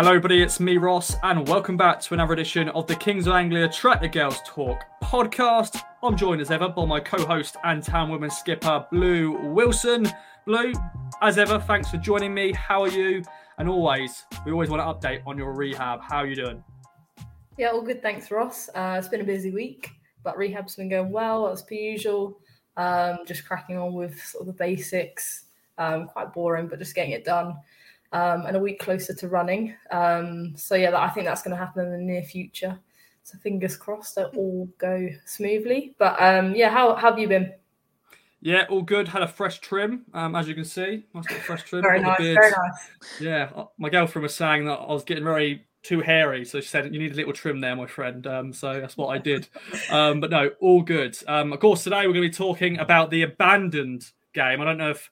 Hello, everybody, it's me, Ross, and welcome back to another edition of the Kings of Anglia Tractor Girls Talk podcast. I'm joined as ever by my co host and town women skipper, Blue Wilson. Blue, as ever, thanks for joining me. How are you? And always, we always want to update on your rehab. How are you doing? Yeah, all good. Thanks, Ross. Uh, it's been a busy week, but rehab's been going well as per usual. Um, just cracking on with sort of the basics. Um, quite boring, but just getting it done um, and a week closer to running. Um, so yeah, I think that's going to happen in the near future. So fingers crossed that all go smoothly. But um, yeah, how, how have you been? Yeah, all good. Had a fresh trim, um, as you can see. Nice fresh trim. very nice. Very nice. Yeah, uh, my girlfriend was saying that I was getting very too hairy, so she said you need a little trim there, my friend. Um, so that's what I did. Um, but no, all good. Um, of course, today we're going to be talking about the abandoned game. I don't know if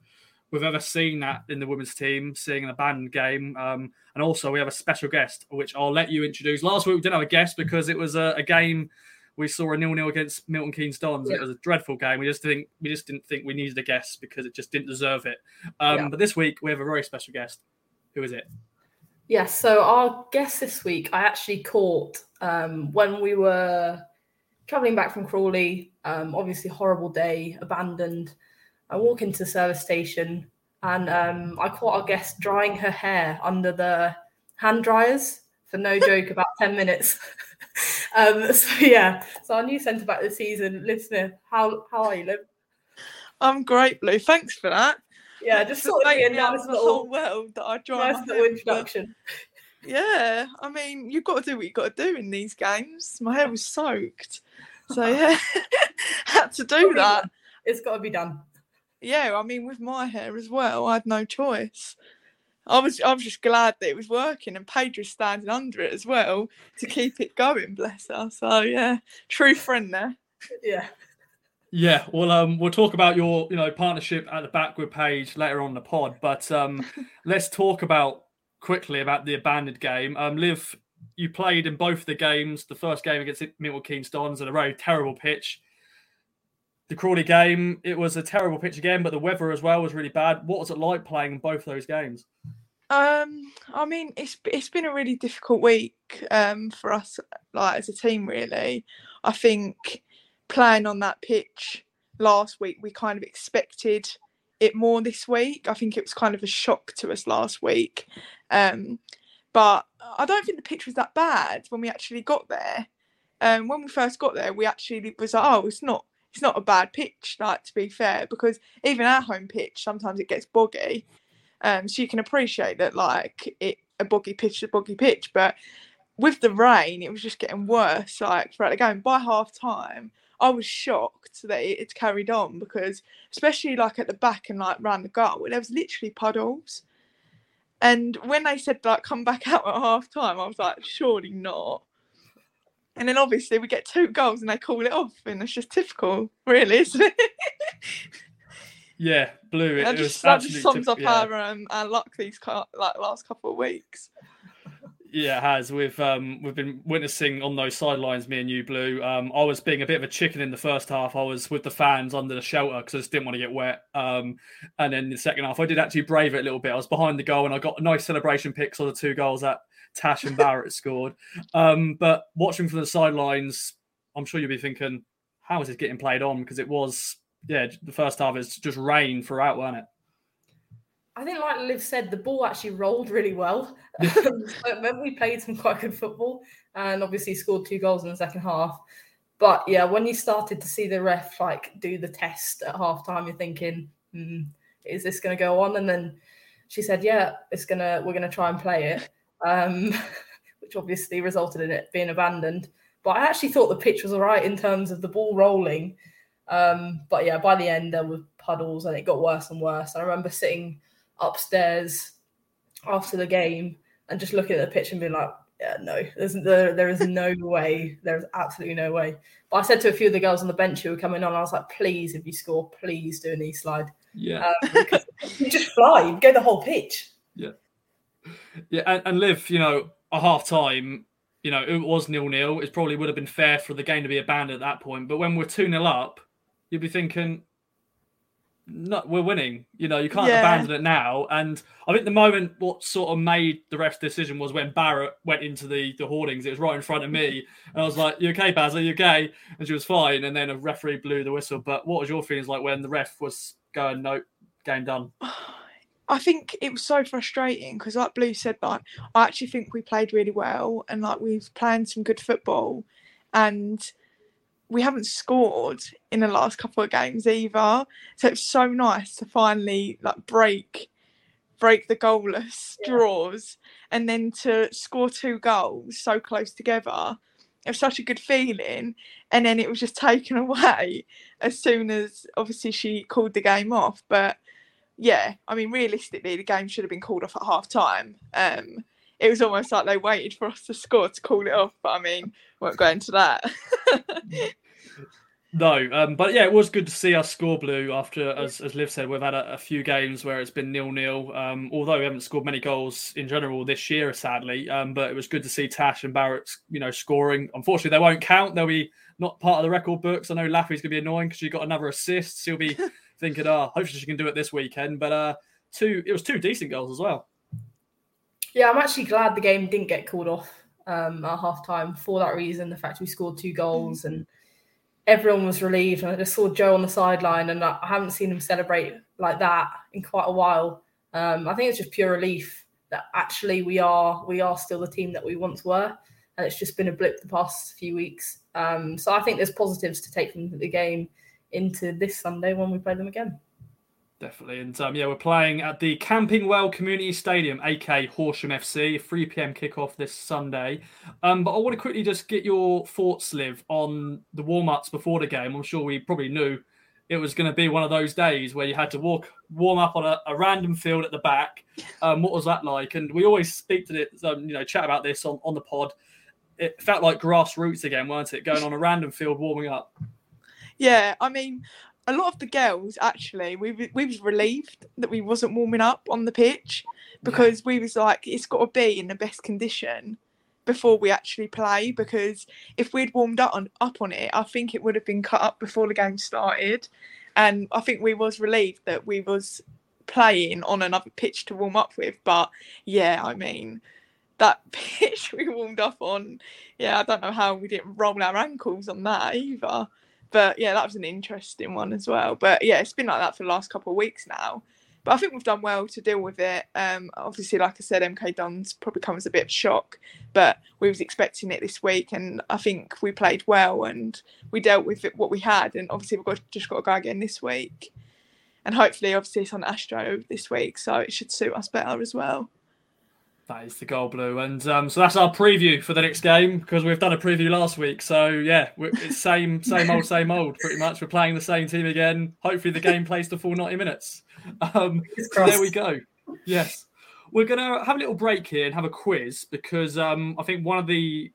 we've ever seen that in the women's team, seeing an abandoned game. Um, and also, we have a special guest, which I'll let you introduce. Last week, we didn't have a guest because it was a, a game we saw a nil-nil against Milton Keynes Dons. Yeah. It was a dreadful game. We just think we just didn't think we needed a guest because it just didn't deserve it. Um, yeah. But this week, we have a very special guest. Who is it? Yes. So our guest this week, I actually caught um, when we were traveling back from Crawley. Um, obviously, horrible day, abandoned. I walk into the service station and um, I caught our guest drying her hair under the hand dryers for no joke about 10 minutes. um, so yeah, so our new centre back this season, Liv Smith. How how are you, Liv? I'm great, Blue. Thanks for that. Yeah, just sort of a nice the whole world that I dry nice little introduction. Yeah, I mean, you've got to do what you've got to do in these games. My hair was soaked, so yeah, had to do that. It's got to be done yeah, I mean, with my hair as well, I had no choice. I was I was just glad that it was working and Paige was standing under it as well to keep it going, bless her. So yeah, true friend there. Yeah. Yeah, well, um, we'll talk about your, you know, partnership at the back with Paige later on the pod, but um, let's talk about quickly about the abandoned game. Um, Liv, you played in both the games. The first game against Milton Keynes Dons at a very terrible pitch the Crawley game, it was a terrible pitch again, but the weather as well was really bad. What was it like playing both those games? Um, I mean, it's it's been a really difficult week um, for us, like as a team. Really, I think playing on that pitch last week, we kind of expected it more this week. I think it was kind of a shock to us last week, um, but I don't think the pitch was that bad when we actually got there. Um, when we first got there, we actually was like, oh, it's not it's not a bad pitch, like to be fair, because even our home pitch sometimes it gets boggy. Um, so you can appreciate that like it a boggy pitch a boggy pitch, but with the rain it was just getting worse like throughout the game. By half time, I was shocked that it, it's carried on because especially like at the back and like around the goal, there was literally puddles. And when they said like come back out at half time, I was like, surely not. And then obviously we get two goals and they call it off, and it's just typical, really, isn't it? yeah, blue. It, that just, that just sums up yeah. our um, our luck these like last couple of weeks. Yeah, it has. We've um, we've been witnessing on those sidelines, me and you, Blue. Um, I was being a bit of a chicken in the first half. I was with the fans under the shelter because I just didn't want to get wet. Um, and then the second half, I did actually brave it a little bit. I was behind the goal and I got a nice celebration pics on the two goals that Tash and Barrett scored. Um, but watching from the sidelines, I'm sure you'll be thinking, how is this getting played on? Because it was, yeah, the first half is just rain throughout, weren't it? I think, like Liv said, the ball actually rolled really well. so we played some quite good football and obviously scored two goals in the second half. But yeah, when you started to see the ref like do the test at half time, you're thinking, hmm, is this going to go on? And then she said, yeah, it's gonna, we're gonna try and play it um, which obviously resulted in it being abandoned. But I actually thought the pitch was all right in terms of the ball rolling. Um, but yeah, by the end there were puddles and it got worse and worse. I remember sitting upstairs after the game and just looking at the pitch and being like, yeah, no, there's there, there is no way. There's absolutely no way. But I said to a few of the girls on the bench who were coming on, I was like, please, if you score, please do an e slide. Yeah. Um, you just fly, you go the whole pitch. Yeah. Yeah, and, and Liv, you know, a half time, you know, it was nil nil. It probably would have been fair for the game to be abandoned at that point. But when we're 2 0 up, you'd be thinking, no, we're winning. You know, you can't Yeah. abandon it now. And I think the moment what sort of made the ref's decision was when Barrett went into the the hoardings. It was right in front of me, and I was like, "You okay, Baz? Are you okay?" And she was fine. And then a referee blew the whistle. But what was your feelings like when the ref was going, "No, game done"? I think it was so frustrating because, like Blue said, like I actually think we played really well and like we've played some good football, and we haven't scored in the last couple of games either. So it's so nice to finally like break break the goalless Yeah. draws and then to score two goals so close together. It was such a good feeling, and then it was just taken away as soon as obviously she called the game off. But yeah, I mean, realistically, the game should have been called off at half time. Um, it was almost like they waited for us to score to call it off. But I mean, won't go into that. No, um, but yeah, it was good to see us score blue after, as, as Liv said, we've had a, a few games where it's been nil nil. Um, although we haven't scored many goals in general this year, sadly. Um, but it was good to see Tash and Barrett, you know, scoring. Unfortunately, they won't count. They'll be not part of the record books. I know Laffy's gonna be annoying because she got another assist. She'll be thinking, oh, hopefully she can do it this weekend. But uh, two, it was two decent goals as well. Yeah, I'm actually glad the game didn't get called off um, at half time for that reason. The fact we scored two goals and everyone was relieved. And I just saw Joe on the sideline, and I haven't seen him celebrate like that in quite a while. Um, I think it's just pure relief that actually we are we are still the team that we once were, and it's just been a blip the past few weeks. Um, so I think there's positives to take from the game into this Sunday when we play them again. Definitely. And um, yeah, we're playing at the Camping World Community Stadium, aka Horsham FC, 3 pm kickoff this Sunday. Um, but I want to quickly just get your thoughts, Liv, on the warm ups before the game. I'm sure we probably knew it was going to be one of those days where you had to walk, warm up on a, a random field at the back. Um, what was that like? And we always speak to it, um, you know, chat about this on, on the pod. It felt like grassroots again, weren't it? Going on a random field, warming up. Yeah, I mean, a lot of the girls actually, we we was relieved that we wasn't warming up on the pitch because we was like, it's got to be in the best condition before we actually play. Because if we'd warmed up on up on it, I think it would have been cut up before the game started, and I think we was relieved that we was playing on another pitch to warm up with. But yeah, I mean. That pitch we warmed up on, yeah, I don't know how we didn't roll our ankles on that either. But yeah, that was an interesting one as well. But yeah, it's been like that for the last couple of weeks now. But I think we've done well to deal with it. Um, obviously, like I said, MK Dons probably comes a bit of shock, but we was expecting it this week, and I think we played well and we dealt with it, what we had. And obviously, we've got just got to go again this week, and hopefully, obviously, it's on Astro this week, so it should suit us better as well. That is the gold blue, and um, so that's our preview for the next game because we've done a preview last week. So yeah, it's same, same old, same old. Pretty much, we're playing the same team again. Hopefully, the game plays the full ninety minutes. Um, so there we go. Yes, we're gonna have a little break here and have a quiz because um, I think one of the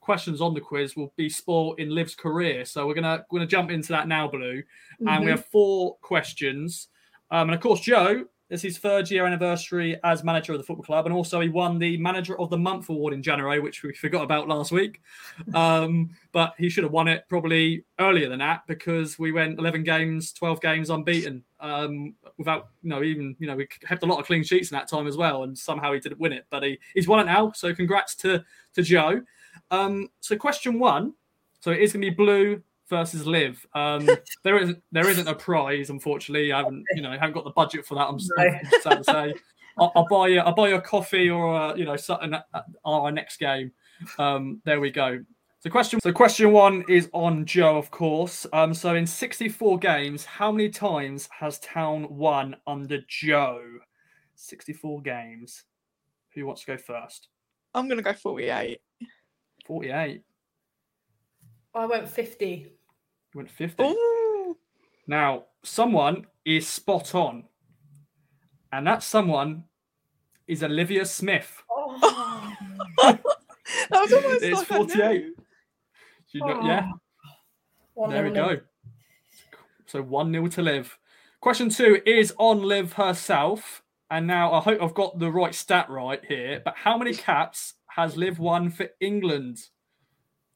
questions on the quiz will be sport in Liv's career. So we're gonna we're gonna jump into that now, Blue, and we have four questions. Um, and of course, Joe it's his third year anniversary as manager of the football club, and also he won the Manager of the Month award in January, which we forgot about last week. Um, but he should have won it probably earlier than that because we went 11 games, 12 games unbeaten um, without, you know, even you know we kept a lot of clean sheets in that time as well, and somehow he didn't win it. But he, he's won it now, so congrats to to Joe. Um, so question one, so it is going to be blue versus live. Um, there isn't there isn't a prize, unfortunately. I haven't you know I haven't got the budget for that. I'm, No. I'm sad to say. I'll, I'll buy you I'll buy you a coffee or a, you know something at at our next game. Um, there we go. So question so question one is on Joe, of course. Um, so in 64 games, how many times has Town won under Joe? 64 games. Who wants to go first? I'm gonna go 48. 48. I went 50. You went 50. Ooh, Now, someone is spot on, and that someone is Olivia Smith. Oh, that was almost It's like 48. knew. You know, oh. yeah, One there we nil. go. So 1 0 to Liv. Question two is on Liv herself. And now I hope I've got the right stat right here. But how many caps has Liv won for England?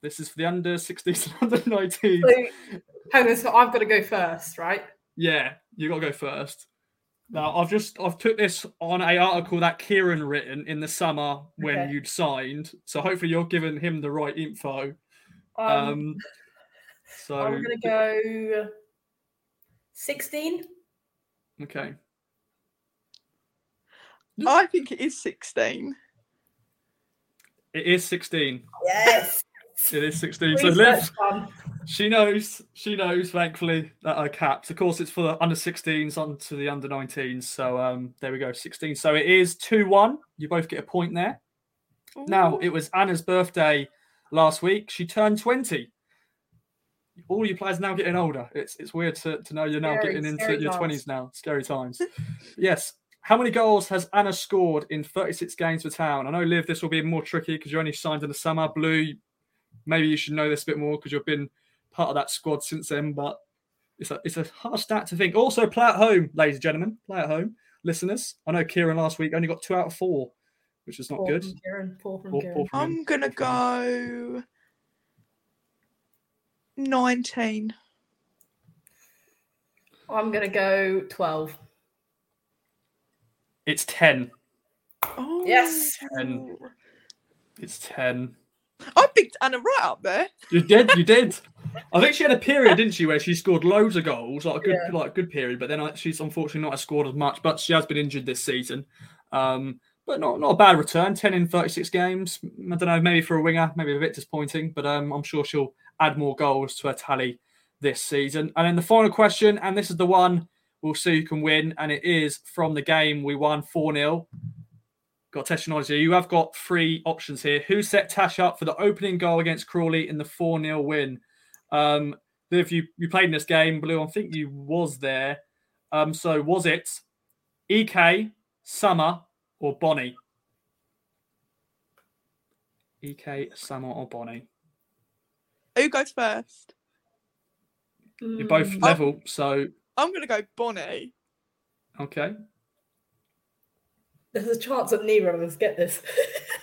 This is for the under 16s and under 19s. So, hang on, so I've got to go first, right? Yeah, you got to go first. Now, I've just I've took this on a article that Kieran written in the summer when Okay. you'd signed. So hopefully you're giving him the right info. Um, Um, so I'm gonna go sixteen. okay, I think it is 16. it is 16. Yes. It is 16. So Liv, Research she knows, she knows. Thankfully that I capped. Of course, it's for the under 16s onto the under 19s. So um, there we go, 16. So it is two one. You both get a point there. Now, it was Anna's birthday last week. She turned 20. All you players now getting older. It's it's weird to, to know you're now Scary, getting into your times. 20s now. Scary times. yes. How many goals has Anna scored in 36 games for Town? I know, Liv, this will be more tricky because you only signed in the summer. Blue, maybe you should know this a bit more because you've been part of that squad since then, but it's a, it's a hard stat to think. Also, play at home, ladies and gentlemen. Play at home. Listeners, I know Kieran last week only got two out of four, which is not Poor good. from Kieran, poor from Poor- Kieran. poor from. I'm going to go 19. I'm gonna go twelve. It's 10. Oh, Yes. And- It's 10. I picked Anna right up there. You did, you did. I think she had a period, didn't she, where she scored loads of goals, like a good, Yeah. like a good period. But then she's unfortunately not scored as much. But she has been injured this season. Um, but not not a bad return. Ten in thirty six games. I don't know, maybe for a winger, maybe a bit disappointing. But um, I'm sure she'll add more goals to her tally this season. And then the final question, and this is the one we'll see who can win, and it is from the game we won four 0 Got to test your knowledge here. You have got three options here. Who set Tash up for the opening goal against Crawley in the 4 0 win? Um, if you, you played in this game, Blue, I think you was there. Um, so was it EK, Summer, or Bonnie? EK, Summer, or Bonnie? Who goes first? You're both Mm, level, so I'm going to go Bonnie. okay. There's a chance that neither of us get this.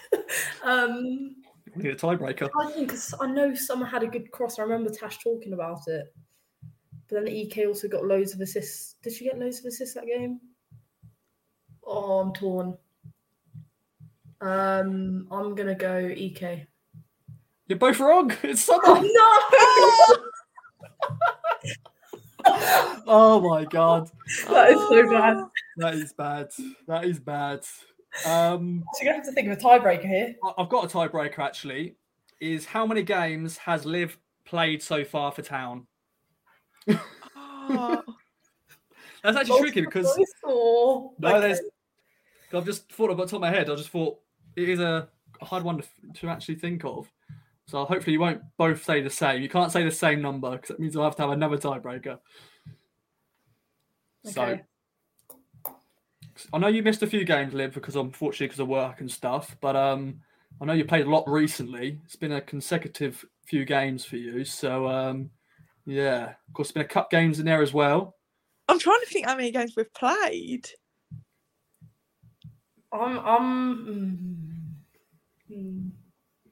um, We need a tiebreaker. I think I know someone had a good cross. I remember Tash talking about it. But then EK also got loads of assists. Did she get loads of assists that game? Oh, I'm torn. Um, I'm gonna go EK. You're both wrong. It's Summer. Oh no! Oh my god, that is so bad. that is bad. That is bad. Um, So you're gonna have to think of a tiebreaker here. I- I've got a tiebreaker actually. Is how many games has Liv played so far for Town? Oh, That's actually tricky because no, okay. there's. I've just thought about the top of my head. I just thought it is a hard one to, to actually think of. So hopefully you won't both say the same. You can't say the same number because that means I'll have to have another tiebreaker. Okay. So I know you missed a few games, Liv, because unfortunately because of work and stuff. But um, I know you played a lot recently. It's been a consecutive few games for you. So um, yeah, of course, there's been a cup games in there as well. I'm trying to think how many games we've played. I'm I'm mm, mm.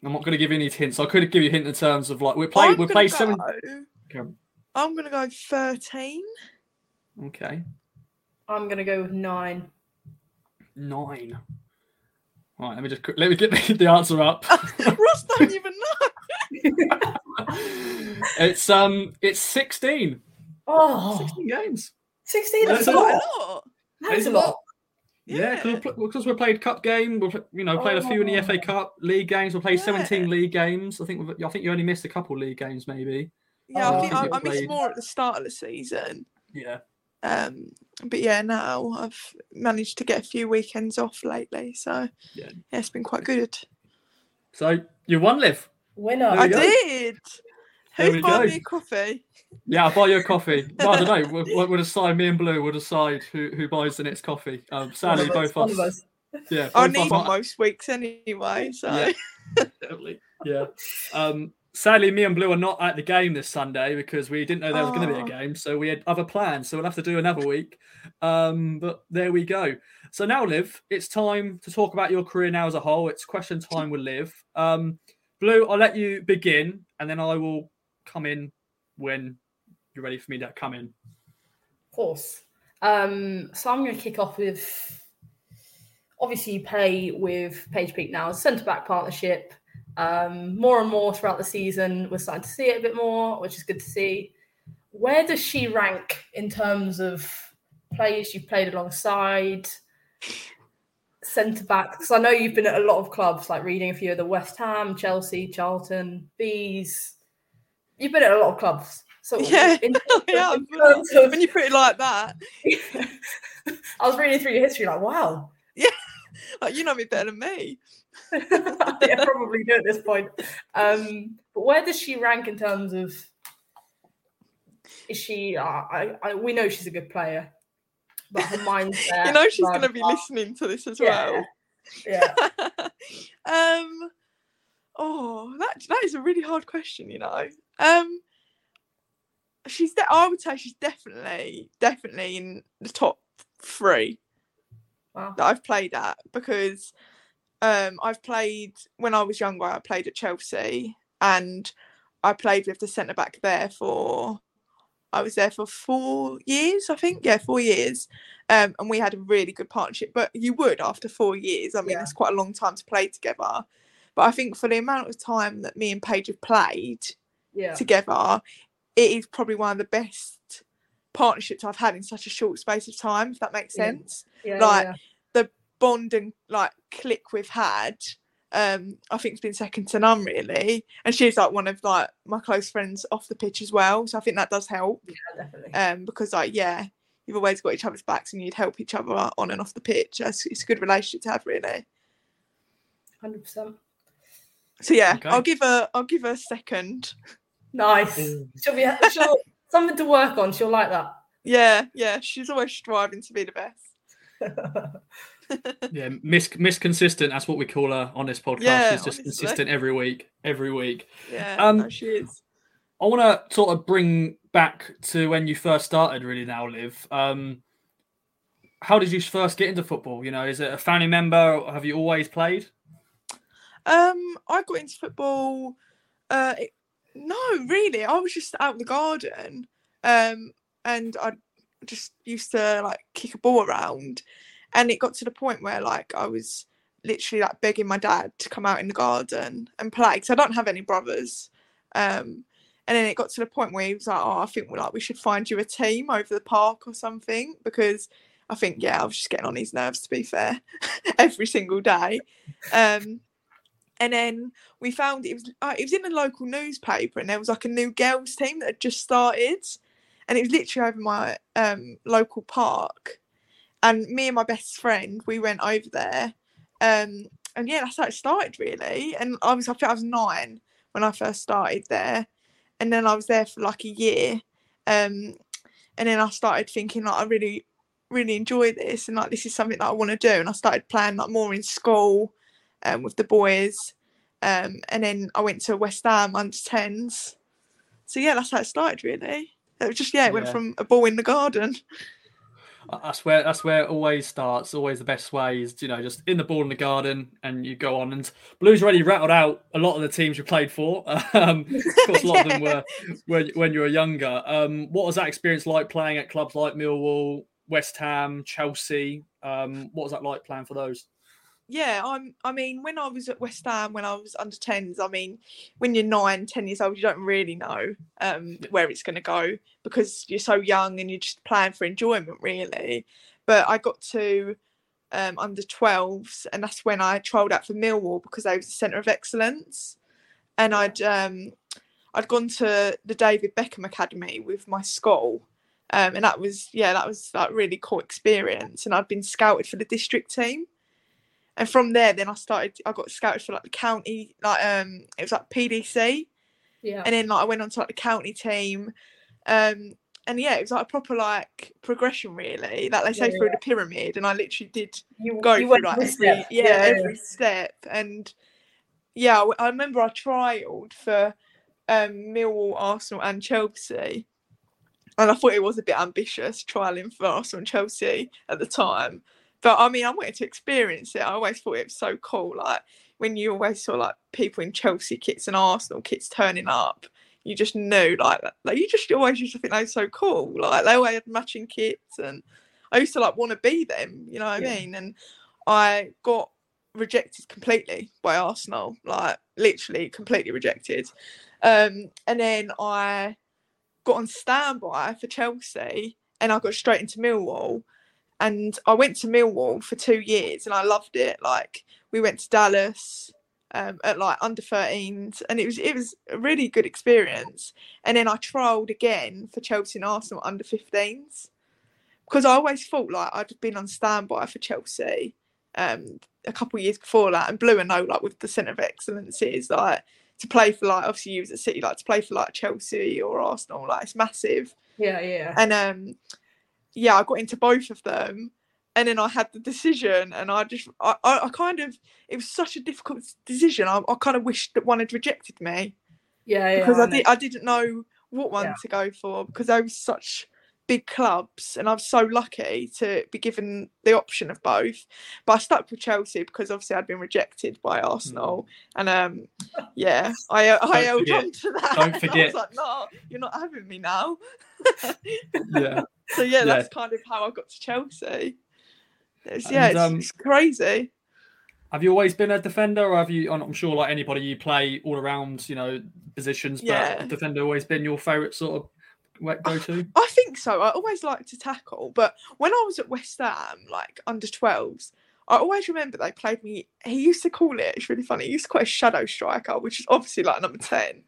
I'm not going to give you any hints. I could give you a hint in terms of like we're I'm we gonna seven. Okay. I'm going to go 13. okay, I'm gonna go with nine. nine. All right, let me just let me get the, the answer up. Ross don't even know. it's um it's 16. Oh, 16 games. 16 That's is a a lot. Quite lot. a lot. That is a It's a lot. lot. Yeah, because we played cup game, we've you know played a few in the FA Oh. Cup league games. We played Yeah. 17 league games. I think we've- I think you only missed a couple league games, maybe. Yeah, Oh, I think I I, think I missed more at the start of the season. Yeah. Um, but yeah, now I've managed to get a few weekends off lately, so Yeah. yeah, it's been quite good. So you won, Liv. Winner. I go. did. There we Who's buying go. me a coffee? Yeah, I'll buy you a coffee. No, I don't know. We'll, we'll we'll decide. Me and Blue will decide who, who buys the next coffee. Um, One sadly, of us, both one us. of us. Yeah, I need us one most weeks anyway, so Yeah. Definitely. Yeah. Um, sadly, me and Blue are not at the game this Sunday because we didn't know there was going to be Oh. a game. So we had other plans. So we'll have to do another week. Um, but there we go. So now, Liv, it's time to talk about your career now as a whole. It's question time with Liv. Um, Blue, I'll let you begin and then I will come in when you're ready for me to come in. Of course. Um, so I'm going to kick off with obviously you play with Paige Peake now as centre back partnership. Um, more and more throughout the season, we're starting to see it a bit more, which is good to see. Where does she rank in terms of players you've played alongside? Centre back, because I know you've been at a lot of clubs, like reading a few of the West Ham, Chelsea, Charlton, Bees. You've been at a lot of clubs. So yeah, in, yeah of, when you put it like that. I was reading through your history, like, wow. Yeah, like you know me better than me. yeah, probably do at this point. Um, but where does she rank in terms of? Is she? Uh, I, I, we know she's a good player, but her mind's there. you know she's going to be listening to this as yeah. well. Yeah. um. Oh, that that is a really hard question. You know. Um she's de- I would say she's definitely definitely in the top three wow. that I've played at because um, I've played when I was younger. I played at Chelsea and I played with the centre back there for I was there for four years, I think. Yeah, four years. Um, and we had a really good partnership. But you would after four years. I mean, yeah. it's quite a long time to play together. But I think for the amount of time that me and Paige have played yeah. together, it is probably one of the best partnerships I've had in such a short space of time, if that makes sense. Yeah. like yeah. the bond and like click we've had, um, I think it's been second to none really. And she's like one of like my close friends off the pitch as well. So I think that does help. Yeah, definitely. Um, because like yeah, you've always got each other's backs and you'd help each other on and off the pitch. It's, it's a good relationship to have really. Hundred percent. So yeah, okay. I'll give her I'll give her a second. Nice. She'll be she'll, something to work on. She'll like that. Yeah, yeah. She's always striving to be the best. yeah, miss miss consistent. That's what we call her on this podcast. Yeah, She's just honestly. consistent every week, every week. Yeah, Um, no, she is. I want to sort of bring back to when you first started, really. Now, Liv. Um, how did you first get into football? You know, is it a family member? Or have you always played? Um, I got into football. Uh, it- no, really, I was just out in the garden. Um, and I just used to like kick a ball around, and it got to the point where like I was literally like begging my dad to come out in the garden and play because I don't have any brothers. Um, and then it got to the point where he was like, "Oh, I think we like we should find you a team over the park or something," because I think yeah, I was just getting on his nerves to be fair, every single day. Um, and then we found it was uh, it was in a local newspaper, and there was like a new girls team that had just started, and it was literally over my um, local park. And me and my best friend, we went over there, um, and yeah, that's how it started really. And I was I think I was nine when I first started there, and then I was there for like a year, um, and then I started thinking like I really really enjoy this and like this is something that I want to do and I started playing like more in school um, with the boys um, and then I went to West Ham under 10s so yeah that's how it started really it was just yeah it went from a ball in the garden That's where that's where it always starts. Always the best way is you know just in the ball in the garden, and you go on. And Blues already rattled out a lot of the teams you played for. Um, of course, a lot of them were when, when you were younger. Um, what was that experience like playing at clubs like Millwall, West Ham, Chelsea? Um, what was that like playing for those? Yeah i'm i mean when i was at west ham when i was under 10s i mean when you're nine 10 years old you don't really know um where it's going to go because you're so young and you're just playing for enjoyment really. But i got to um under 12s and that's when i trialled out for millwall because they was the centre of excellence. And i'd um i'd gone to the david beckham academy with my school um, and that was yeah that was like really cool experience. And i'd been scouted for the district team and from there then i started i got scouted for like the county like um it was like pdc Yeah. and then like i went on to like the county team. Um and yeah it was like a proper like progression really. Like they say Yeah, through the pyramid and i literally did you, go you through went like every step. yeah, every step. And yeah i remember i trialed for um millwall arsenal and chelsea. And i thought it was a bit ambitious trialing for arsenal and chelsea at the time but i mean i wanted to experience it i always thought it was so cool like when you always saw like people in chelsea kits and arsenal kits turning up you just knew like like you just always used to think they were so cool. Like they always had matching kits and I used to like want to be them, you know what Yeah. I mean? And I got rejected completely by Arsenal, like literally completely rejected. Um, and then I got on standby for Chelsea and I got straight into Millwall. And I went to Millwall for two years and I loved it. Like we went to Dallas um, at like under 13s and it was it was a really good experience. And then I trialled again for Chelsea and Arsenal under 15s because I always thought like I'd been on standby for Chelsea um, a couple of years before that, and Blue and know like with the centre of excellence is like to play for like obviously you was at City like to play for like Chelsea or Arsenal like it's massive, Yeah, yeah. and um yeah I got into both of them, and then I had the decision, and I just I, I, I kind of it was such a difficult decision. I, I kind of wished that one had rejected me Yeah, yeah. because I, know. did I didn't know what one Yeah. to go for because they were such big clubs and I'm so lucky to be given the option of both. But I stuck with Chelsea because obviously I'd been rejected by Arsenal and um yeah I I. Don't held forget- on to that. don't I forget. was like, no, you're not having me now. Yeah. So yeah, Yeah. that's kind of how I got to Chelsea. It's, yeah, And, it's, um, it's crazy. Have you always been a defender, or have you? I'm sure, like anybody, you play all around, you know, positions. But Yeah. defender always been your favourite sort of go to. I think so. I always like to tackle, but when I was at West Ham, like under 12s, I always remember they played me. He used to call it, it's really funny, he used to call it a shadow striker, which is obviously like number 10.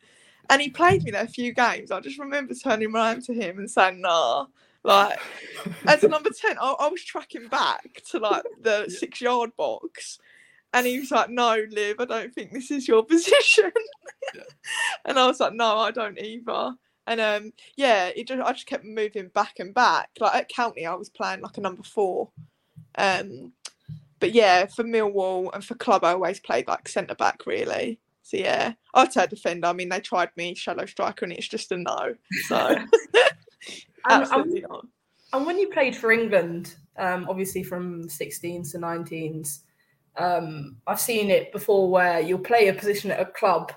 And he played me there a few games. I just remember turning around to him and saying, nah. Like, as a number 10, I, I was tracking back to like the six yard box. And he was like, no, Liv, I don't think this is your position. and I was like, no, I don't either. And um, yeah, it just I just kept moving back and back. Like at County, I was playing like a number four. Um, but yeah, for Millwall and for club, I always played like centre back really. So yeah, I'd say defender. I mean, they tried me shadow striker, and it's just a no. So absolutely and, not. and when you played for England, um, obviously from 16s to 19s, um, I've seen it before where you'll play a position at a club,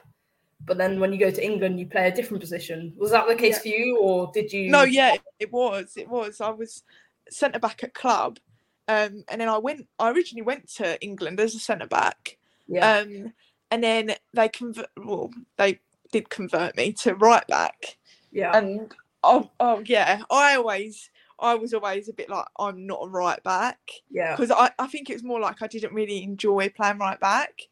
but then when you go to England, you play a different position. Was that the case Yeah. for you, or did you? No, yeah, it was. It was. I was centre back at club, um, and then I went. I originally went to England as a centre back. Yeah. Um, and then they convert. Well, they did convert me to right back. yeah. And oh, oh yeah, I always, I was always a bit like I'm not a right back yeah. because I, I think it was more like I didn't really enjoy playing right back.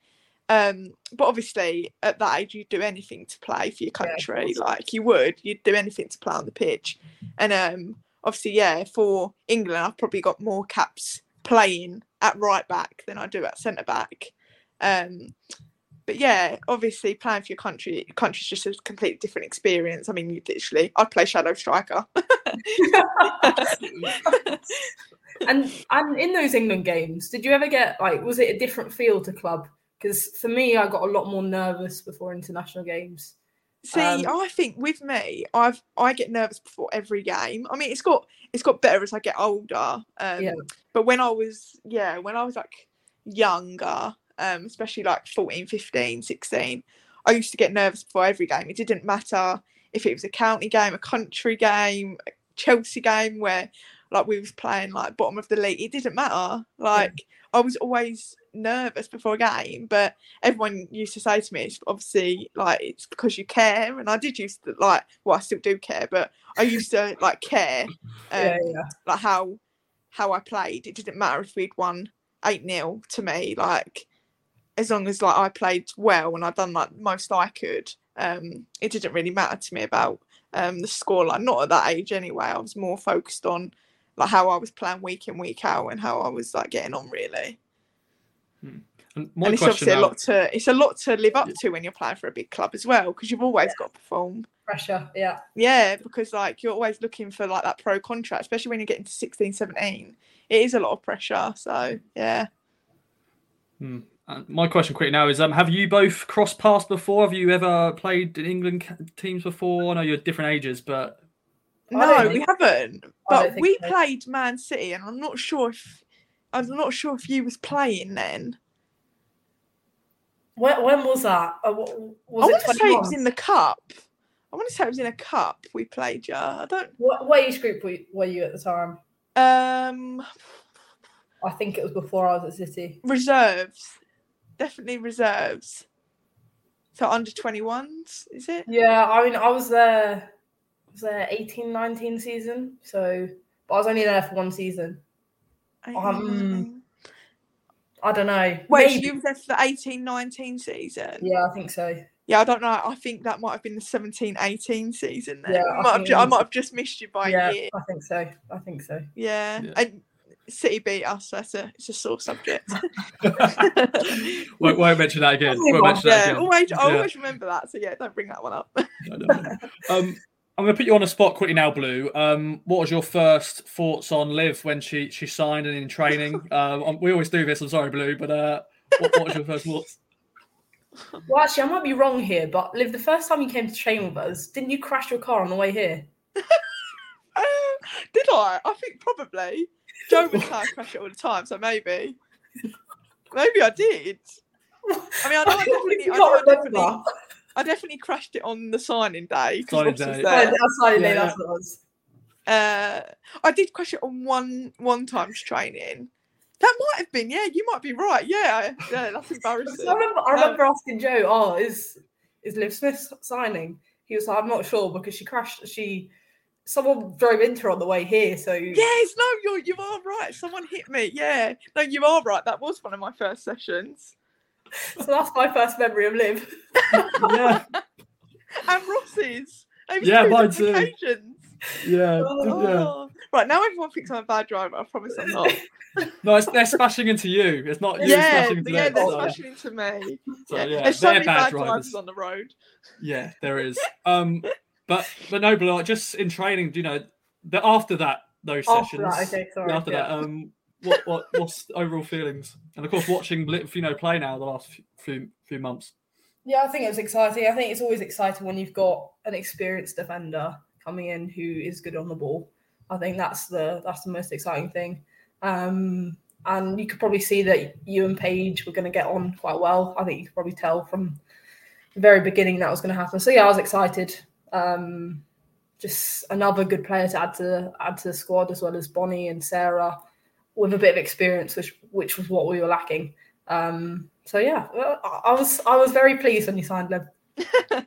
Um, but obviously at that age you'd do anything to play for your country. course. like you would, you'd do anything to play on the pitch. And um, obviously, yeah, for England, I've probably got more caps playing at right back than I do at centre back. Um, but yeah, obviously playing for your country, country's just a completely different experience. I mean, you literally, I'd play shadow striker. and and in those England games, did you ever get like was it a different feel to club? Because for me, I got a lot more nervous before international games. See, Um, I think with me, I've I get nervous before every game. I mean, it's got it's got better as I get older. Um, Yeah. But when I was yeah, when I was like younger, um, especially like 14, 15, 16, I used to get nervous before every game. It didn't matter if it was a county game, a country game, a Chelsea game where like we was playing like bottom of the league. It didn't matter. Like I was always nervous before a game, but everyone used to say to me, it's obviously like it's because you care, and I did used to like, well, I still do care, but I used to like care, um, yeah, yeah. like how how I played. It didn't matter if we'd won eight 0 to me, like as long as like I played well and I'd done like most I could. Um, it didn't really matter to me about um the score. Like not at that age anyway. I was more focused on like how I was playing week in week out and how I was like getting on really. And and it's question obviously a lot to it's a lot to live up to when you're playing for a big club as well because you've always got to perform. Pressure. Yeah. Yeah, because like you're always looking for like that pro contract, especially when you're getting to 16, 17. It is a lot of pressure. So yeah. Hmm. My question quickly now is: um, Have you both crossed paths before? Have you ever played in England teams before? I know you're different ages, but I don't No, we haven't. But we so. played Man City and I'm not sure if I'm not sure if you was playing then. When, when was that? Uh, was I it want to say it was in the cup. I I want to say it was in a cup we played. Yeah, I don't. What, what age group were you, were you at the time? Um, I think it was before I was at City. reserves, definitely reserves. So under twenty ones, is it? Yeah, I mean, I was there, I was there 18, 19 season. So, but I was only there for one season. Um, I don't know. Wait, Maybe- you were there for the 18 19 season? Yeah, I think so. Yeah, I don't know. I think that might have been the 17 18 season then. Yeah, I, I might have, ju- I might have just missed you by yeah, a year. I think so. I think so. Yeah. Yeah. And City beat us. That's a it's a sore subject. won't, won't mention that again. Won't on. mention that again. always I Yeah. always remember that. So yeah, don't bring that one up. No, no, no. Um, I'm going to put you on the spot quickly now, Blue. Um, what was your first thoughts on Liv when she she signed and in training? Um, um, we always do this. I'm sorry, Blue, but uh, what, what was your first thoughts? Well, actually, I might be wrong here, but Liv, the first time you came to train with us, didn't you crash your car on the way here? Uh, did I? I think probably. Joe would car crash it all the time, so maybe. Maybe I did. I mean, I know I definitely, I, know I, definitely. I definitely crashed it on the signing day. 'cause Signing Ross was day. there. Yeah, that's fine, Yeah, that's what it was. Uh, I did crash it on one one time's training. That might have been, yeah. You might be right. Yeah, yeah. That's embarrassing. I remember, I remember asking Joe, "Oh, is is Liv Smith signing?" He was like, "I'm not sure because she crashed. She someone drove into her on the way here, so Yes, no, you're you are right. Someone hit me. Yeah, no, you are right. That was one of my first sessions. so that's my first memory of Liv." Yeah, And Ross's. It Yeah, two mine too. occasions. yeah, yeah. Oh. Right now, everyone thinks I'm a bad driver. I promise I'm not. No, it's, they're smashing into you. It's not you yeah, smashing into yeah, them. they're so- smashing into me. so, yeah. yeah, There's so they're many bad bad drivers. drivers on the road. Yeah, there is. Um, but but no, but like, just in training, you know, the, after that, those After sessions. that, okay, sorry. after yeah. that, um, what what what's the overall feelings? And of course, watching you know play now the last few few, few months. Yeah, I think it was exciting. I think it's always exciting when you've got an experienced defender coming in who is good on the ball. I think that's the that's the most exciting thing. Um, and you could probably see that you and Paige were going to get on quite well. I think you could probably tell from the very beginning that was going to happen. So yeah, I was excited. Um, just another good player to add to add to the squad as well as Bonnie and Sarah with a bit of experience, which which was what we were lacking. Um, so yeah, I I was I was very pleased when you signed Lev.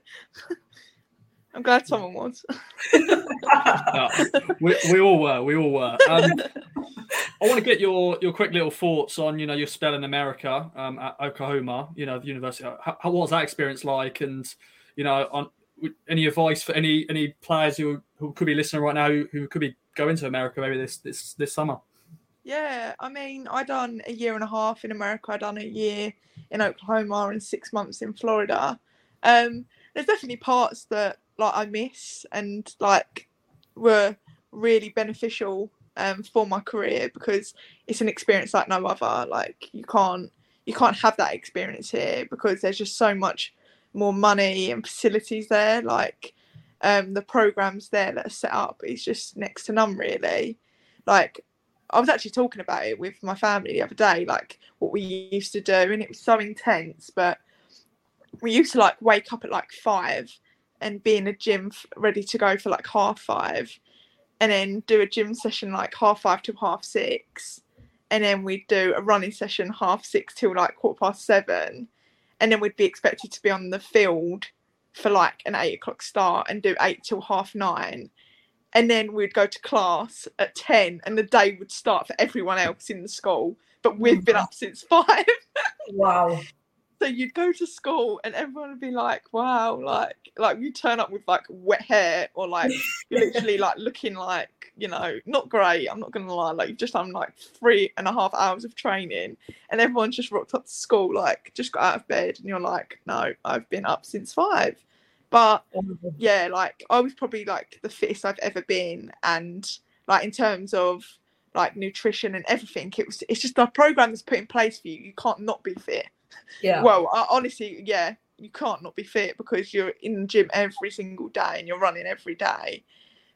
I'm glad someone was. Yeah, we, we all were. We all were. Um, I want to get your your quick little thoughts on you know your spell in America um, at Oklahoma. You know the university. How, how what was that experience like? And you know, on any advice for any any players who who could be listening right now who, who could be going to America maybe this this this summer. Yeah, I mean, I done a year and a half in America. I done a year in Oklahoma and six months in Florida. Um, there's definitely parts that like I miss and like were really beneficial um, for my career because it's an experience like no other. Like you can't you can't have that experience here because there's just so much more money and facilities there. Like um, the programs there that are set up is just next to none really. Like I was actually talking about it with my family the other day, like what we used to do, and it was so intense. But we used to like wake up at like five and be in a gym ready to go for like half five, and then do a gym session like half five to half six, and then we'd do a running session half six till like quarter past seven, and then we'd be expected to be on the field for like an eight o'clock start and do eight till half nine. And then we'd go to class at 10 and the day would start for everyone else in the school. But we've oh, been up since five. Wow. so you'd go to school and everyone would be like wow like like you turn up with like wet hair or like you're literally like looking like you know not great i'm not gonna lie like you've just done like three and a half hours of training and everyone's just rocked up to school like just got out of bed and you're like no i've been up since five but mm-hmm. yeah, like I was probably like the fittest I've ever been, and like in terms of like nutrition and everything, it was it's just a program that's put in place for you. You can't not be fit. Yeah. Well, I, honestly, yeah, you can't not be fit because you're in the gym every single day and you're running every day.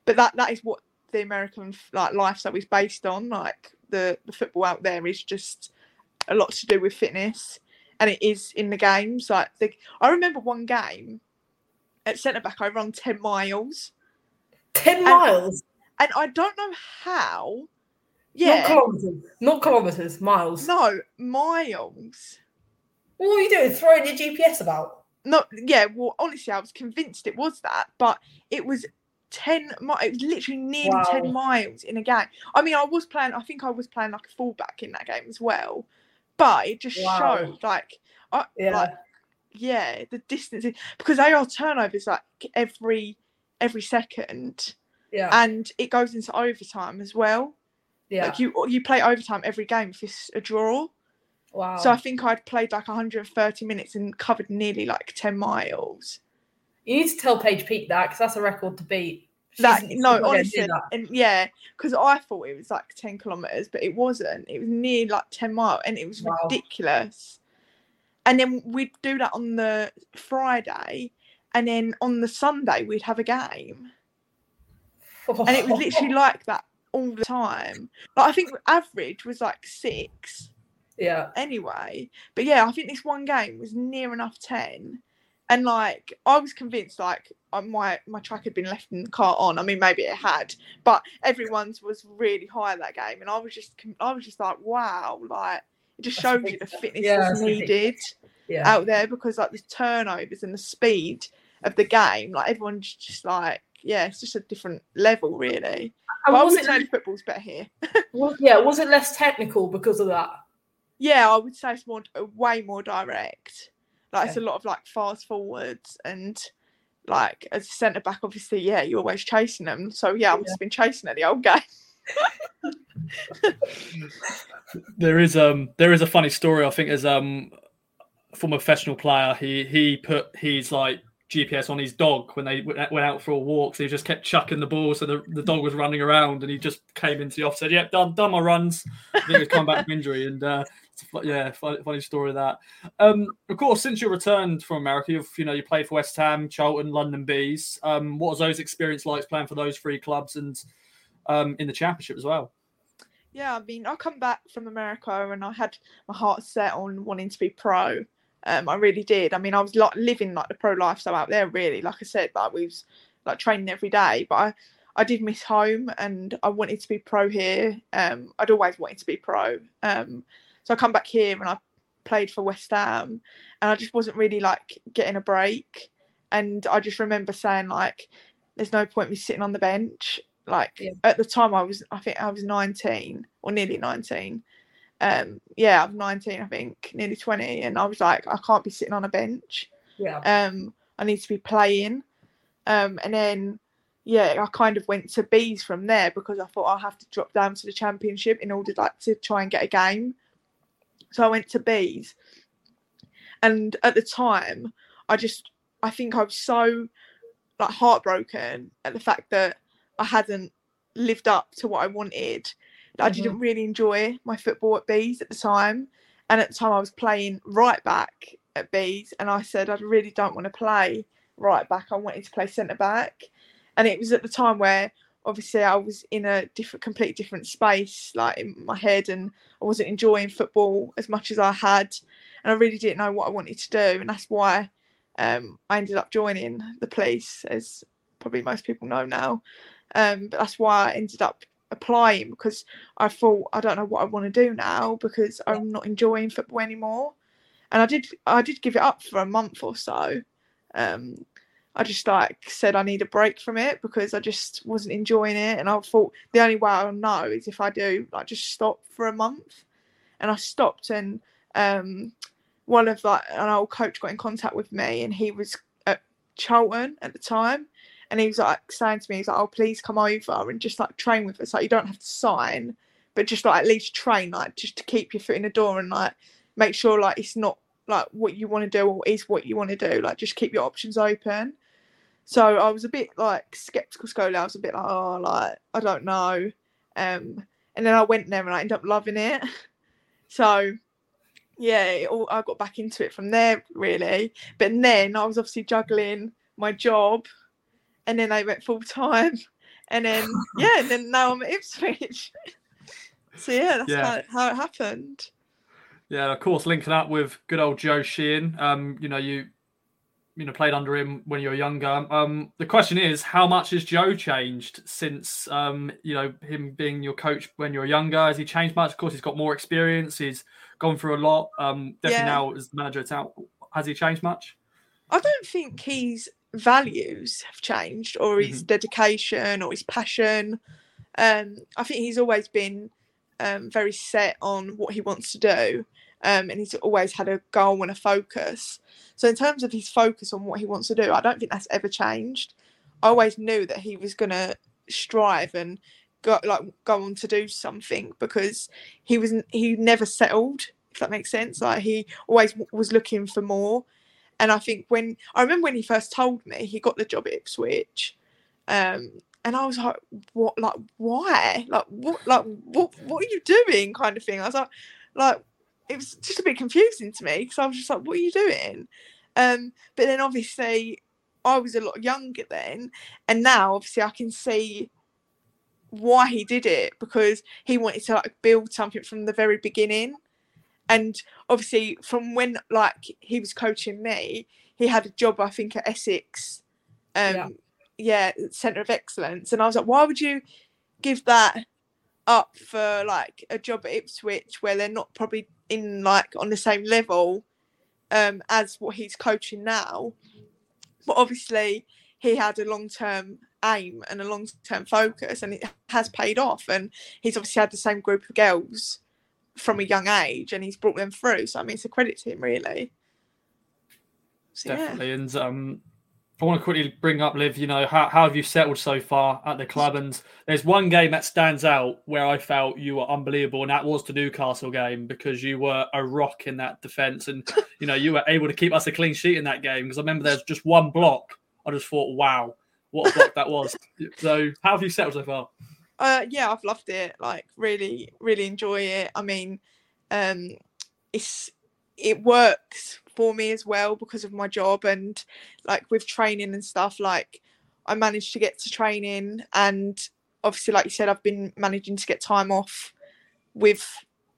But that that is what the American like lifestyle is based on. Like the the football out there is just a lot to do with fitness, and it is in the games. Like the, I remember one game at centre back, I run 10 miles. 10 And- miles? And I don't know how. Not Yeah. kilometres. Not kilometres, miles. No, miles. What are you doing? Throwing your GPS about? No, yeah, well, honestly, I was convinced it was that, but it was 10 mi- It was literally nearly Wow. 10 miles in a game. I mean, I was playing, I think I was playing like a fullback in that game as well, but it just Wow. showed like, I, Yeah. like, yeah, the distance because they are turnovers like every every second, yeah. and it goes into overtime as well. yeah. Like you you play overtime every game if it's a draw. wow. So I think I'd played like 130 minutes and covered nearly like 10 miles. You need to tell Paige Peake that because that's a record to beat. That no, not gonna do honestly, that. and yeah, because I thought it was like 10 kilometers, but it wasn't. It was near like 10 miles, and it was Wow. ridiculous. And then we'd do that on the Friday, and then on the Sunday we'd have a game, and it was literally like that all the time. Like I think average was like six. yeah. anyway. But yeah, I think this one game was near enough ten, and like I was convinced like uh, my my track had been left in the car on. I mean, maybe it had, but everyone's was really high that game, and I was just I was just like, wow, like it just shows you the fitness Yeah, that's needed. Yeah. out there because like the turnovers and the speed of the game, like everyone's just like. Yeah, it's just a different level, really. And But I was would it, say football's better here. was, yeah, was it less technical because of that? Yeah, I would say it's more uh, way more direct. Like it's a lot of like fast forwards and like as a centre back, obviously, yeah, you're always chasing them. So yeah, I've just been chasing at the old game. There is um there is a funny story. I think as um former professional player, he he put his like GPS on his dog when they went out for a walk. So he just kept chucking the ball, so the, the dog was running around, and he just came into the office said, "Yep, done done my runs." I think he's come back from injury, and uh, yeah, funny, funny story of that. Um, of course, since you returned from America, you've you know you played for West Ham, Charlton, London Bees. Um, what was those experience like playing for those three clubs and um, in the championship as well? Yeah, I mean, I come back from America and I had my heart set on wanting to be pro. Um, I really did. I mean, I was like living like the pro lifestyle out there. Really, like I said, like we was like training every day. But I, I did miss home, and I wanted to be pro here. Um, I'd always wanted to be pro. Um, so I come back here and I played for West Ham, and I just wasn't really like getting a break. And I just remember saying like, "There's no point me sitting on the bench." Like Yeah. at the time, I was I think I was 19 or nearly 19 um yeah i'm 19 i think nearly 20 and i was like i can't be sitting on a bench. Yeah. um i need to be playing. Um and then yeah i kind of went to bees from there because i thought i'll have to drop down to the championship in order like to try and get a game. So i went to bees and at the time i just i think i was so like heartbroken at the fact that i hadn't lived up to what i wanted I Mhm. didn't really enjoy my football at Bees at the time. And at the time, I was playing right back at Bees, and I said, I really don't want to play right back. I wanted to play centre back. And it was at the time where obviously I was in a different, completely different space, like in my head, and I wasn't enjoying football as much as I had. And I really didn't know what I wanted to do. And that's why um, I ended up joining the police, as probably most people know now. Um, but that's why I ended up applying because I thought I don't know what I want to do now because I'm not enjoying football anymore. And I did I did give it up for a month or so. Um, I just like said I need a break from it because I just wasn't enjoying it, and I thought the only way I'll know is if I do like just stop for a month. And I stopped, and um, one of like an old coach got in contact with me, and he was at Charlton at the time, and he was like saying to me, he's like, "Oh, please come over and just like train with us. Like you don't have to sign, but just like at least train, like just to keep your foot in the door and like make sure like it's not like what you want to do or is what you want to do. Like just keep your options open." So I was a bit like skeptical. Scola. I was a bit like, "Oh, like I don't know," um, and then I went there and I ended up loving it. So yeah, all, I got back into it from there really. But then I was obviously juggling my job and then I went full time, and then yeah, and then now I'm at Ipswich. so yeah, that's Yeah. How, it, how it happened. Yeah, of course, linking up with good old Joe Sheehan. Um, you know, you you know played under him when you were younger. Um, the question is, how much has Joe changed since um, you know him being your coach when you were younger? Has he changed much? Of course, he's got more experience. He's gone through a lot. Um, definitely Yeah. now as the manager, it's out. Has he changed much? I don't think his values have changed or his dedication or his passion. Um, I think he's always been um, very set on what he wants to do. Um, and he's always had a goal and a focus. So, in terms of his focus on what he wants to do, I don't think that's ever changed. I always knew that he was going to strive and go like go on to do something because he was he never settled. If that makes sense, like he always w- was looking for more. And I think when I remember when he first told me he got the job at Ipswich, um, and I was like, "What? Like, why? Like, what? Like, what? What are you doing?" Kind of thing. I was like, like it was just a bit confusing to me because I was just like, "What are you doing?" Um, but then obviously I was a lot younger then, and now obviously I can see why he did it because he wanted to like build something from the very beginning and obviously from when like he was coaching me he had a job i think at essex um yeah, center of excellence. And i was like why would you give that up for like a job at ipswich where they're not probably in like on the same level um as what he's coaching now? But obviously he had a long-term aim and a long-term focus and it has paid off. And he's obviously had the same group of girls from a young age and he's brought them through so i mean it's a credit to him really so, yeah. Definitely. And um, I want to quickly bring up, Liv, you know, how, how have you settled so far at the club? And there's one game that stands out where I felt you were unbelievable, and that was the Newcastle game because you were a rock in that defence. And, you know, you were able to keep us a clean sheet in that game because I remember there's just one block. I just thought, wow, what a block that was. So, how have you settled so far? Uh yeah i've loved it like really really enjoy it. I mean um it's it works for me as well because of my job and like with training and stuff like i managed to get to training and obviously like you said i've been managing to get time off with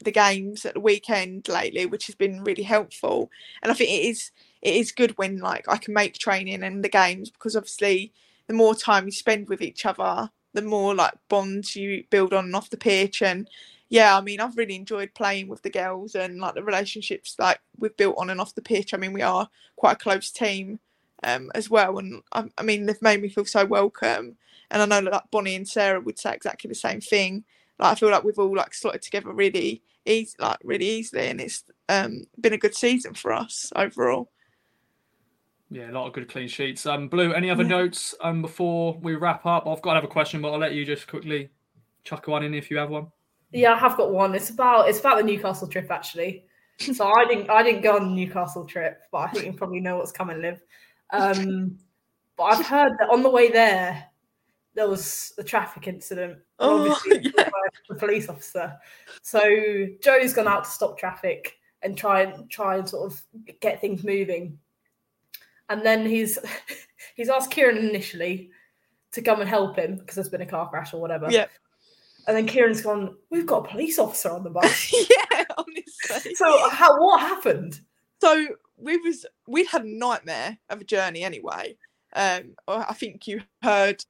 the games at the weekend lately which has been really helpful. And i think it is it is good when like i can make training and the games because obviously the more time you spend with each other the more like bonds you build on and off the pitch. And yeah i mean i've really enjoyed playing with the girls and like the relationships like we've built on and off the pitch. I mean we are quite a close team um, as well. And I, I mean they've made me feel so welcome. And i know that like, bonnie and sarah would say exactly the same thing. Like i feel like we've all like slotted together really easy like really easily. And it's um, been a good season for us overall Yeah, a lot of good clean sheets. Um, Blue, any other Yeah. notes um, before we wrap up? I've got another question, but I'll let you just quickly chuck one in if you have one. Yeah, I have got one. It's about it's about the Newcastle trip actually. So I didn't I didn't go on the Newcastle trip, but I think you probably know what's coming, Liv. Um, but I've heard that on the way there, there was a traffic incident. Oh, obviously yeah. the police officer. So Joe's gone out to stop traffic and try and try and sort of get things moving. And then he's he's asked Kieran initially to come and help him because there's been a car crash or whatever. Yeah. And then Kieran's gone, We've got a police officer on the bus. yeah honestly so how what happened? so we was we'd had a nightmare of a journey anyway um i think you heard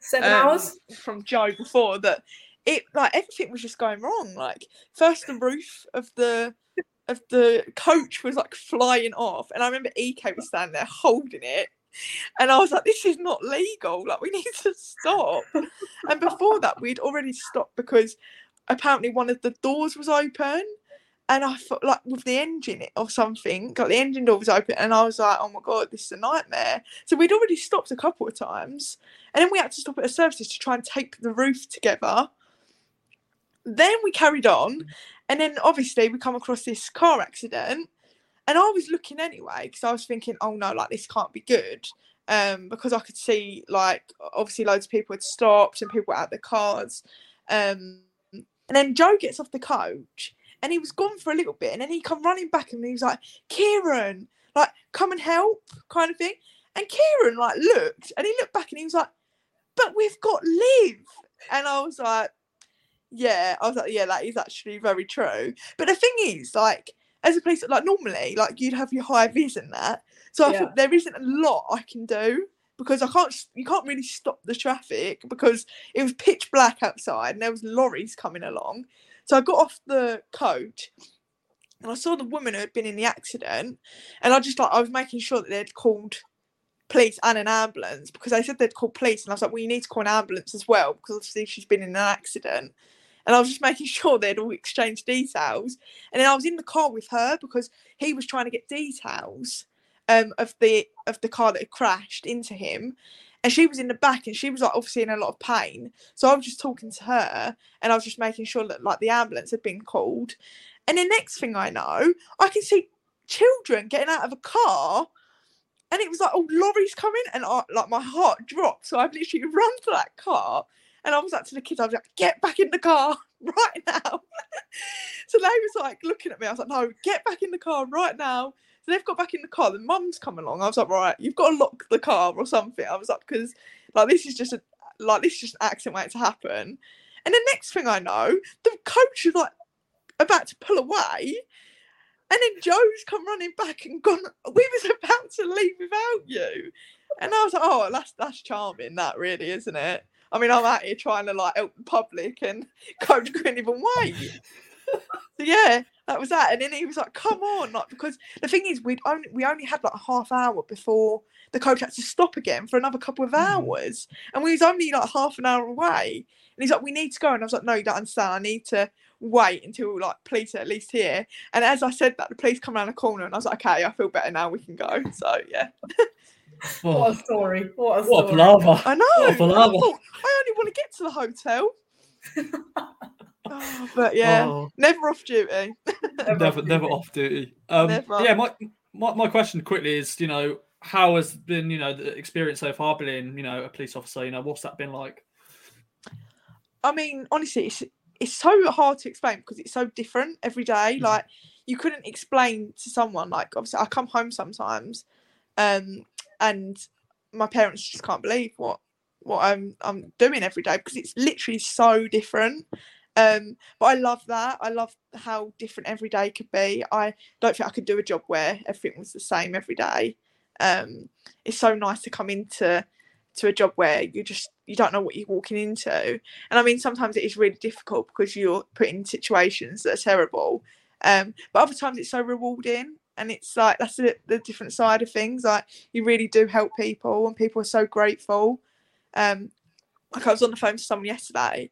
Seven um, hours? from joe before that it like everything was just going wrong like first the roof of the of the coach was like flying off and i remember ek was standing there holding it and i was like this is not legal like we need to stop and before that we'd already stopped because apparently one of the doors was open and I thought like with the engine or something, like the engine door was open, and I was like, "Oh my god, this is a nightmare." So we'd already stopped a couple of times, and then we had to stop at a services to try and tape the roof together. Then we carried on, and then obviously we come across this car accident, and I was looking anyway because I was thinking, "Oh no, like this can't be good." Um, because I could see like obviously loads of people had stopped and people were out their cars. Um, and then Joe gets off the coach and he was gone for a little bit and then he come running back and he was like kieran like come and help kind of thing and kieran like looked and he looked back and he was like but we've got liv and i was like yeah i was like yeah that is actually very true but the thing is like as a police, like normally, like you'd have your high vis and that. So I Yeah. there isn't a lot I can do because I can't. You can't really stop the traffic because it was pitch black outside and there was lorries coming along. So I got off the coach and I saw the woman who had been in the accident, and I just like I was making sure that they'd called police and an ambulance because they said they'd call police, and I was like, well, you need to call an ambulance as well because obviously she's been in an accident. And I was just making sure they'd all exchanged details. And then I was in the car with her because he was trying to get details um, of the of the car that had crashed into him. And she was in the back and she was like obviously in a lot of pain. So I was just talking to her and I was just making sure that like the ambulance had been called. And the next thing I know, I can see children getting out of a car and it was like, oh, lorries coming, and I, like my heart dropped. So I've literally run to that car, and I was like to the kids, I was like, get back in the car right now. so they was like looking at me. I was like, no, get back in the car right now. So they've got back in the car. The mum's come along. I was like, right, you've got to lock the car or something. I was like, because like this is just a like this is just an accident waiting to happen. And the next thing I know, the coach is like about to pull away. And then Joe's come running back and gone, we was about to leave without you. And I was like, oh, that's that's charming, that really, isn't it? I mean, I'm out here trying to like help the public and coach couldn't even wait. so yeah, that was that. And then he was like, come on, like because the thing is we'd only we only had like a half hour before the coach had to stop again for another couple of mm. hours. And we was only like half an hour away. And he's like, we need to go. And I was like, no, you don't understand. I need to wait until like police are at least here. And as I said that, the police come around the corner and I was like, okay, I feel better now. We can go. So yeah, What Oh, a story. What a what a story. palaver. I know. What a I, palaver. thought, I only want to get to the hotel. Oh, but yeah, Oh, never off duty. never, never off duty. Um, Never. Yeah, my, my my question quickly is, you know, how has been, you know, the experience so far being, you know, a police officer? You know, what's that been like? I mean, honestly, it's it's so hard to explain because it's so different every day. Mhm. Like you couldn't explain to someone like obviously I come home sometimes, um, and my parents just can't believe what what I'm I'm doing every day because it's literally so different. Um, but I love that. I love how different every day could be. I don't think I could do a job where everything was the same every day. Um, it's so nice to come into to a job where you just you don't know what you're walking into and i mean sometimes it is really difficult because you're put in situations that are terrible um but other times it's so rewarding and it's like that's the, the different side of things like you really do help people and people are so grateful. Um like i was on the phone to someone yesterday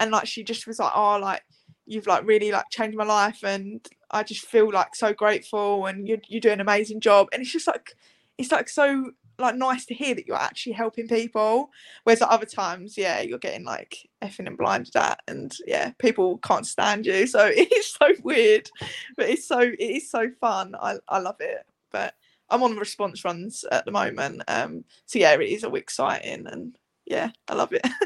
and like she just was like oh like you've like really like changed my life and i just feel like so grateful and you you do an amazing job. And it's just like it's like so like nice to hear that you're actually helping people. Whereas at other times yeah you're getting like effing and blinded at and yeah people can't stand you. So it's so weird but it's so it is so fun. I, I love it. But i'm on response runs at the moment um so yeah it is a all exciting and yeah i love it.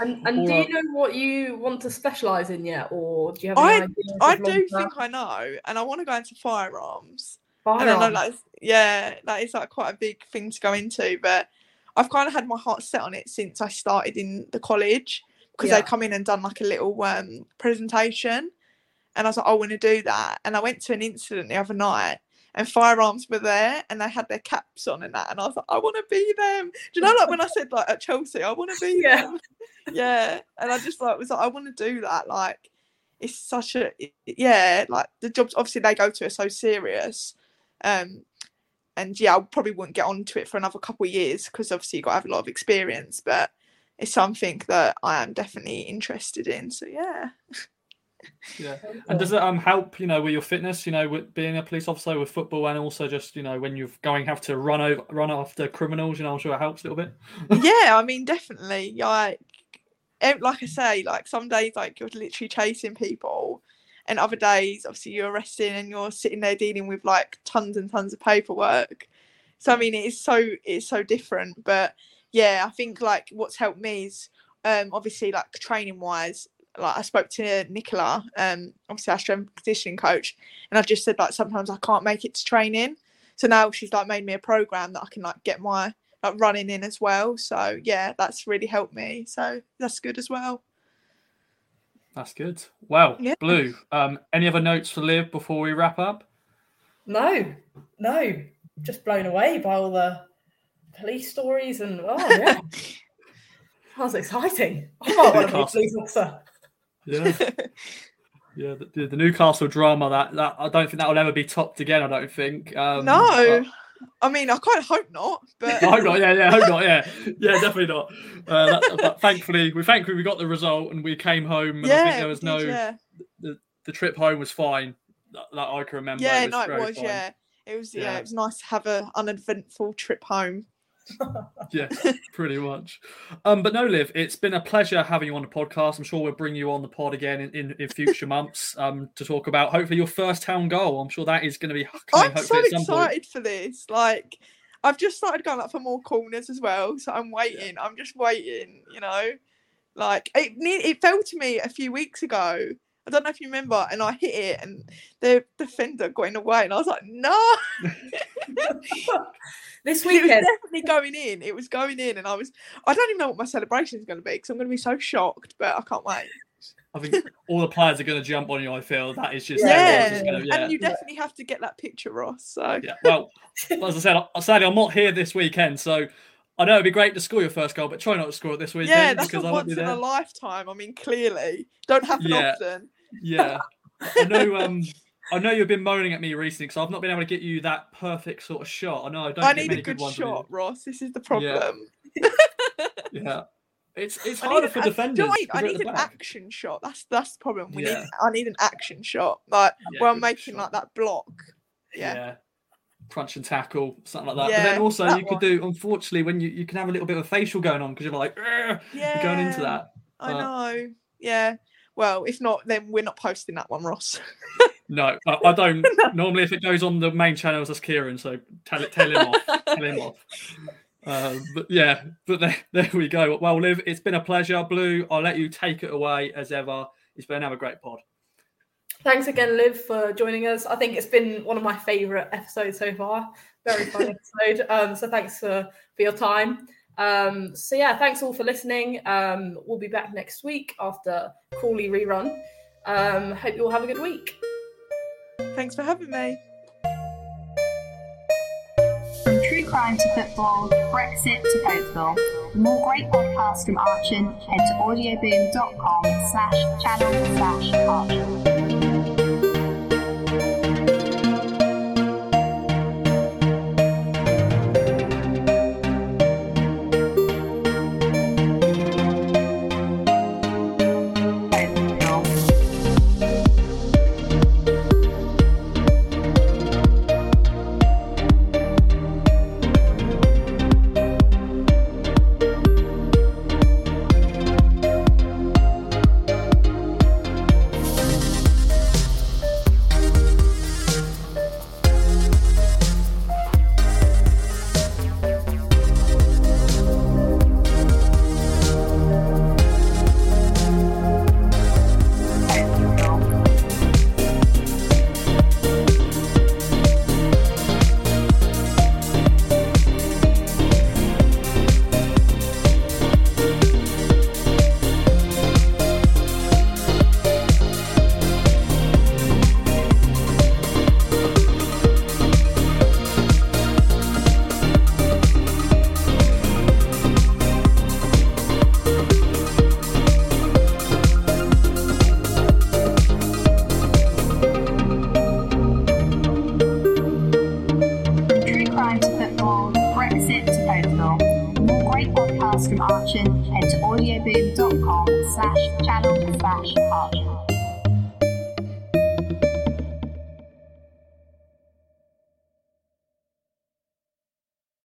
And, and do you know what you want to specialise in yet, or do you have any ideas? i of do long-term think i know and i want to go into firearms I don't know, firearms? like yeah, that is like quite a big thing to go into, but I've kind of had my heart set on it since I started in the college because Yeah. they come in and done like a little um, presentation, and I was like, I want to do that, and I went to an incident the other night. And firearms were there, and they had their caps on and that, and I was like, I want to be them. Do you know, like when I said like at Chelsea, I want to be Yeah. them. Yeah, and I just like was like, I want to do that. Like, it's such a yeah, like the jobs obviously they go to are so serious, um, and yeah, I probably wouldn't get onto it for another couple of years because obviously you got to have a lot of experience, but it's something that I am definitely interested in. So yeah, Yeah. And does it um help, you know, with your fitness, you know, with being a police officer with football and also just, you know, when you're going have to run over run after criminals, you know, I'm sure it helps a little bit. yeah, I mean definitely like like I say, like some days like you're literally chasing people, and other days obviously you're resting and you're sitting there dealing with like tons and tons of paperwork. So I mean it's so it's so different, but yeah, I think like what's helped me is um obviously like training wise. Like I spoke to Nicola, um, obviously our strength conditioning coach, and I just said like sometimes I can't make it to training. So now she's like made me a program that I can like get my like running in as well. So yeah, that's really helped me. So that's good as well. That's good. Well, Yeah. Blue, um, any other notes for Liv before we wrap up? No, no, just blown away by all the police stories and oh yeah, that was exciting. I might want to be a police officer. Yeah. Yeah, the, the, the Newcastle drama that, that I don't think that will ever be topped again. I don't think. Um, no, I mean I kind of hope not, but I hope not. Yeah, yeah, I hope not. Yeah, yeah, definitely not. Uh, that, but thankfully, we thankfully we got the result and we came home. And I yeah, think there was we no did, yeah, the trip home was fine. That, that I can remember. yeah, it was no, it was, fine. yeah, it was, yeah. Yeah. it was nice to have a uneventful trip home. Yeah, pretty much. Um, but no, Liv, it's been a pleasure having you on the podcast. I'm sure we'll bring you on the pod again in, in, in future months um, to talk about hopefully your first town goal. I'm sure that is going to be I'm so at some point. excited for this. Like, I've just started going up for more corners as well, so I'm waiting. I'm just waiting. You know, like it. It fell to me a few weeks ago. I don't know if you remember, and I hit it, and the defender going away, and I was like, no. This it was weekend, definitely going in. It was going in, and I was. I don't even know what my celebration is going to be because I'm going to be so shocked, but I can't wait. I think all the players are going to jump on you. I feel that is just Yeah. just gonna- yeah. And you definitely have to get that picture, Ross. So yeah. Well, as I said, sadly I'm not here this weekend, so I know it'd be great to score your first goal, but try not to score it this weekend yeah, that's because won't once in a lifetime. I mean, clearly, don't happen Yeah. often. Yeah, I know. Um, I know you've been moaning at me recently because I've not been able to get you that perfect sort of shot. I know I don't. I need a good you. shot, Ross. This is the problem. Yeah, it's it's harder for do defenders. you know what I I need an back. action shot. That's that's the problem. We Yeah. need. I need an action shot, like Yeah, where I'm making shot. like that block. Yeah. Yeah. Crunch and tackle, something like that. but then also you could one. do, unfortunately, when you, you can have a little bit of a facial going on because you're like, Yeah, you're going into that. I know. Yeah. Well, if not, then we're not posting that one, Ross. No, I, I don't. Normally, if it goes on the main channels, that's Kieran. So tell it, tell him off. tell him off. Uh, but yeah, but there, there we go. Well, Liv, it's been a pleasure. Blue, I'll let you take it away as ever. It's been another great pod. Thanks again, Liv, for joining us. I think it's been one of my favourite episodes so far. Very fun episode. Um, so thanks for, for your time. Um, so yeah, thanks all for listening. Um, we'll be back next week after Crawley rerun. Um, hope you all have a good week. Thanks for having me. From true crime to football, Brexit to Cokeville. For more great podcasts from Archon, head to audioboom.com slash channel slash Archon.